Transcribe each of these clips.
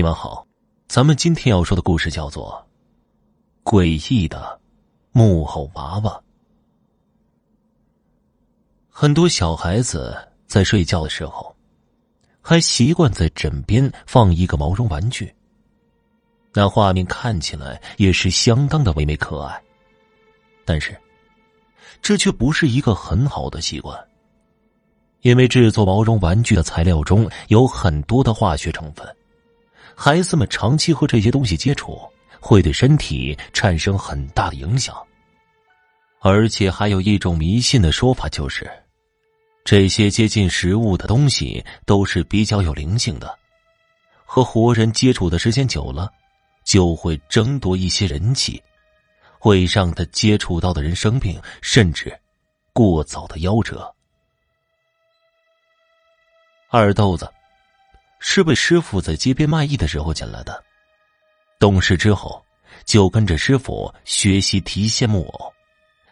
你们好，咱们今天要说的故事叫做《诡异的木偶娃娃》。很多小孩子在睡觉的时候，还习惯在枕边放一个毛绒玩具。那画面看起来也是相当的唯美可爱，但是这却不是一个很好的习惯，因为制作毛绒玩具的材料中有很多的化学成分。孩子们长期和这些东西接触，会对身体产生很大的影响。而且还有一种迷信的说法，就是这些接近食物的东西都是比较有灵性的，和活人接触的时间久了，就会争夺一些人气，会让他接触到的人生病，甚至过早的夭折。二豆子。是被师傅在街边卖艺的时候捡来的。懂事之后，就跟着师傅学习提线木偶，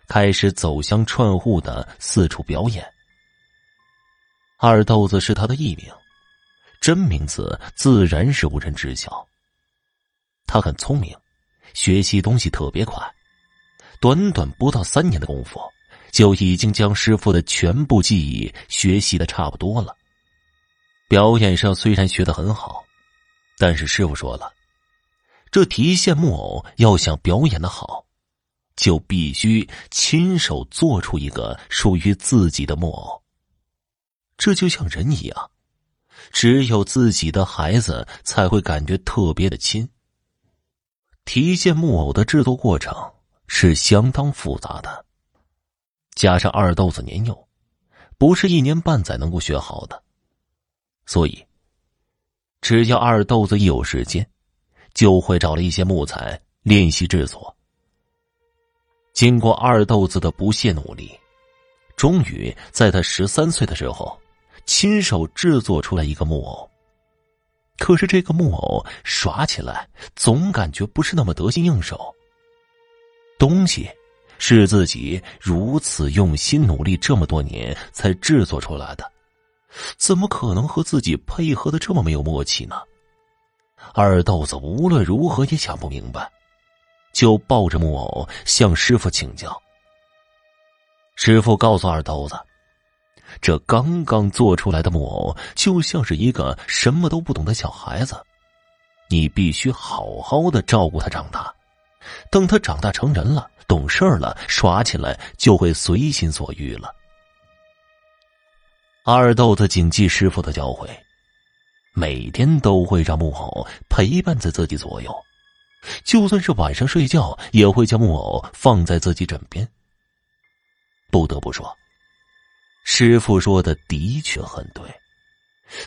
开始走乡串户的四处表演。二豆子是他的艺名，真名字自然是无人知晓。他很聪明，学习东西特别快，短短不到三年的功夫，就已经将师傅的全部技艺学习的差不多了。表演上虽然学的很好，但是师傅说了，这提线木偶要想表演的好，就必须亲手做出一个属于自己的木偶。这就像人一样，只有自己的孩子才会感觉特别的亲。提线木偶的制作过程是相当复杂的，加上二豆子年幼，不是一年半载能够学好的。所以，只要二豆子一有时间，就会找了一些木材练习制作。经过二豆子的不懈努力，终于在他十三岁的时候，亲手制作出来一个木偶。可是这个木偶耍起来总感觉不是那么得心应手。东西是自己如此用心努力这么多年才制作出来的。怎么可能和自己配合的这么没有默契呢？二豆子无论如何也想不明白，就抱着木偶向师傅请教。师傅告诉二豆子，这刚刚做出来的木偶就像是一个什么都不懂的小孩子，你必须好好的照顾他长大，等他长大成人了、懂事了，耍起来就会随心所欲了。二豆子谨记师傅的教诲，每天都会让木偶陪伴在自己左右，就算是晚上睡觉，也会将木偶放在自己枕边。不得不说，师傅说的的确很对。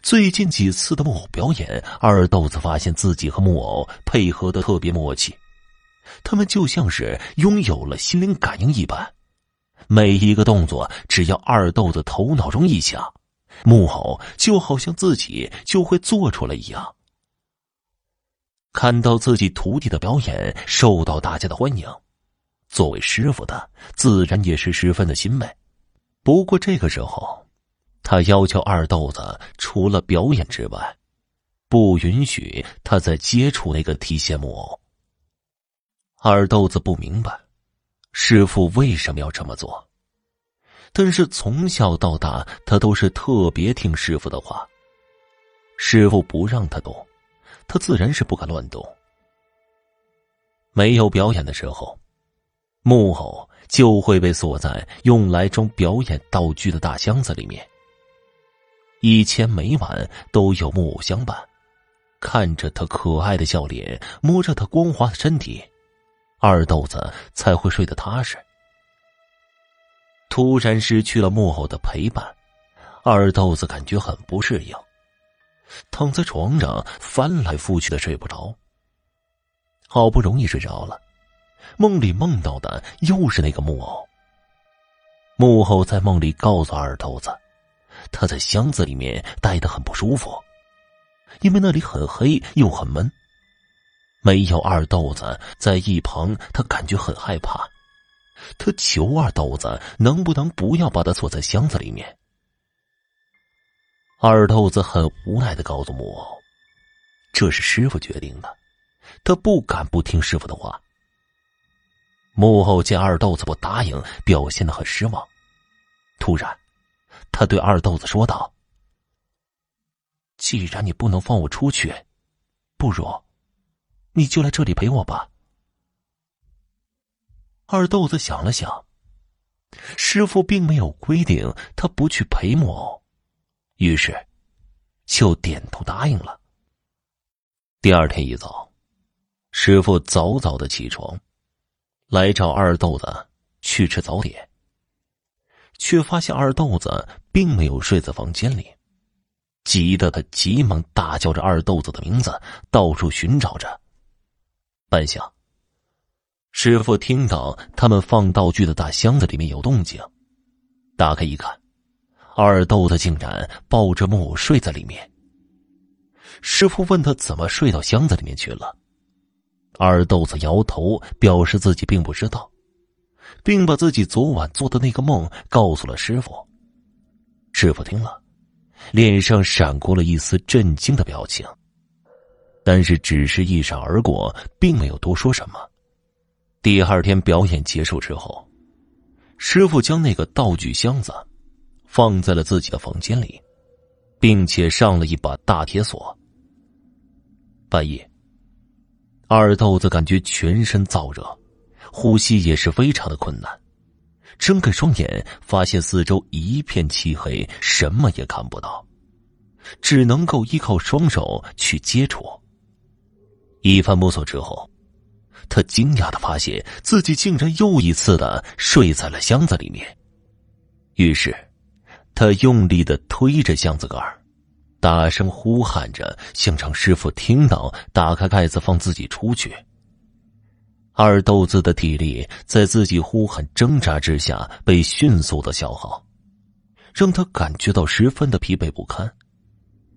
最近几次的木偶表演，二豆子发现自己和木偶配合的特别默契，他们就像是拥有了心灵感应一般。每一个动作，只要二豆子头脑中一想，木偶就好像自己就会做出来一样。看到自己徒弟的表演受到大家的欢迎，作为师傅的自然也是十分的欣慰。不过这个时候，他要求二豆子除了表演之外，不允许他再接触那个提线木偶。二豆子不明白。师傅为什么要这么做？但是从小到大，他都是特别听师傅的话。师傅不让他动，他自然是不敢乱动。没有表演的时候，木偶就会被锁在用来装表演道具的大箱子里面。以前每晚都有木偶相伴，看着他可爱的笑脸，摸着他光滑的身体。二豆子才会睡得踏实。突然失去了木偶的陪伴，二豆子感觉很不适应，躺在床上翻来覆去的睡不着。好不容易睡着了，梦里梦到的又是那个木偶。木偶在梦里告诉二豆子，他在箱子里面待得很不舒服，因为那里很黑又很闷。没有二豆子在一旁，他感觉很害怕。他求二豆子能不能不要把他锁在箱子里面。二豆子很无奈的告诉木偶：“这是师傅决定的，他不敢不听师傅的话。木偶见二豆子不答应，表现的很失望。突然，他对二豆子说道：“既然你不能放我出去，不如你就来这里陪我吧。”二豆子想了想，师傅并没有规定他不去陪木偶，于是就点头答应了。第二天一早，师傅早早的起床。来找二豆子去吃早点，却发现二豆子并没有睡在房间里，急得他急忙大叫着二豆子的名字，到处寻找着。半晌，师傅听到他们放道具的大箱子里面有动静，打开一看，二豆子竟然抱着木偶睡在里面。师傅问他怎么睡到箱子里面去了。二豆子摇头，表示自己并不知道，并把自己昨晚做的那个梦告诉了师傅。师傅听了，脸上闪过了一丝震惊的表情，但是只是一闪而过，并没有多说什么。第二天表演结束之后，师傅将那个道具箱子放在了自己的房间里，并且上了一把大铁锁。半夜。二豆子感觉全身燥热，呼吸也是非常的困难。睁开双眼，发现四周一片漆黑，什么也看不到，只能够依靠双手去接触。一番摸索之后，他惊讶的发现自己竟然又一次的睡在了箱子里面。于是，他用力的推着箱子盖。大声呼喊着，想让师傅听到，打开盖子放自己出去。二豆子的体力在自己呼喊挣扎之下被迅速的消耗，让他感觉到十分的疲惫不堪。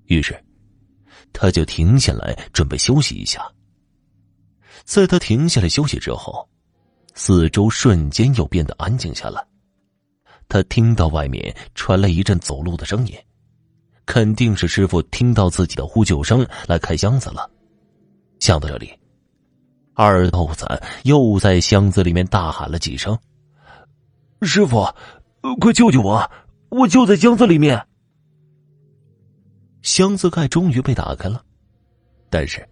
于是，他就停下来准备休息一下。在他停下来休息之后，四周瞬间又变得安静下来。他听到外面传来一阵走路的声音。肯定是师傅听到自己的呼救声来开箱子了。想到这里，二豆子又在箱子里面大喊了几声：“师傅，快救救我！我就在箱子里面。”箱子盖终于被打开了，但是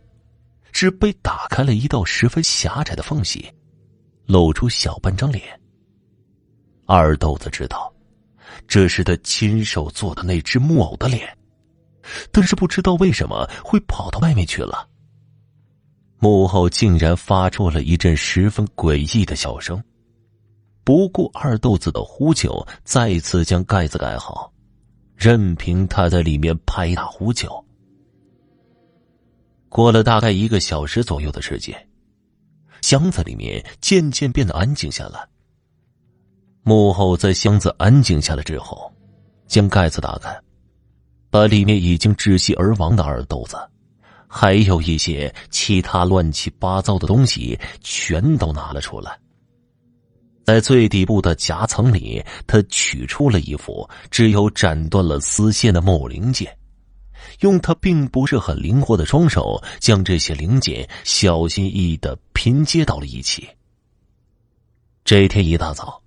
只被打开了一道十分狭窄的缝隙，露出小半张脸。二豆子知道。这是他亲手做的那只木偶的脸，但是不知道为什么会跑到外面去了。幕后竟然发出了一阵十分诡异的笑声，不顾二豆子的呼救，再次将盖子盖好，任凭他在里面拍打呼救。过了大概一个小时左右的时间，箱子里面渐渐变得安静下来。幕后在箱子安静下来之后，将盖子打开，把里面已经窒息而亡的二豆子，还有一些其他乱七八糟的东西全都拿了出来。在最底部的夹层里，他取出了一副只有斩断了丝线的木偶零件，用他并不是很灵活的双手，将这些零件小心翼翼的拼接到了一起。这天一大早。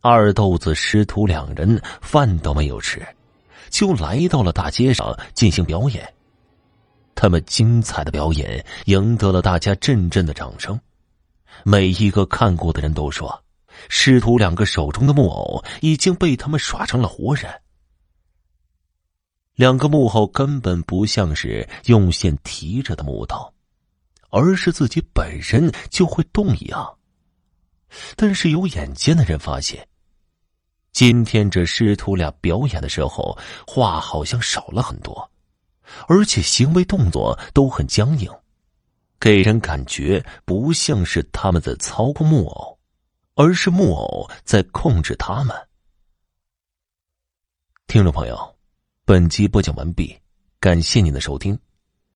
二豆子师徒两人饭都没有吃，就来到了大街上进行表演。他们精彩的表演赢得了大家阵阵的掌声。每一个看过的人都说，师徒两个手中的木偶已经被他们耍成了活人。两个木偶根本不像是用线提着的木头，而是自己本身就会动一样。但是有眼尖的人发现。今天这师徒俩表演的时候，话好像少了很多，而且行为动作都很僵硬，给人感觉不像是他们在操控木偶，而是木偶在控制他们。听众朋友，本集播讲完毕，感谢您的收听。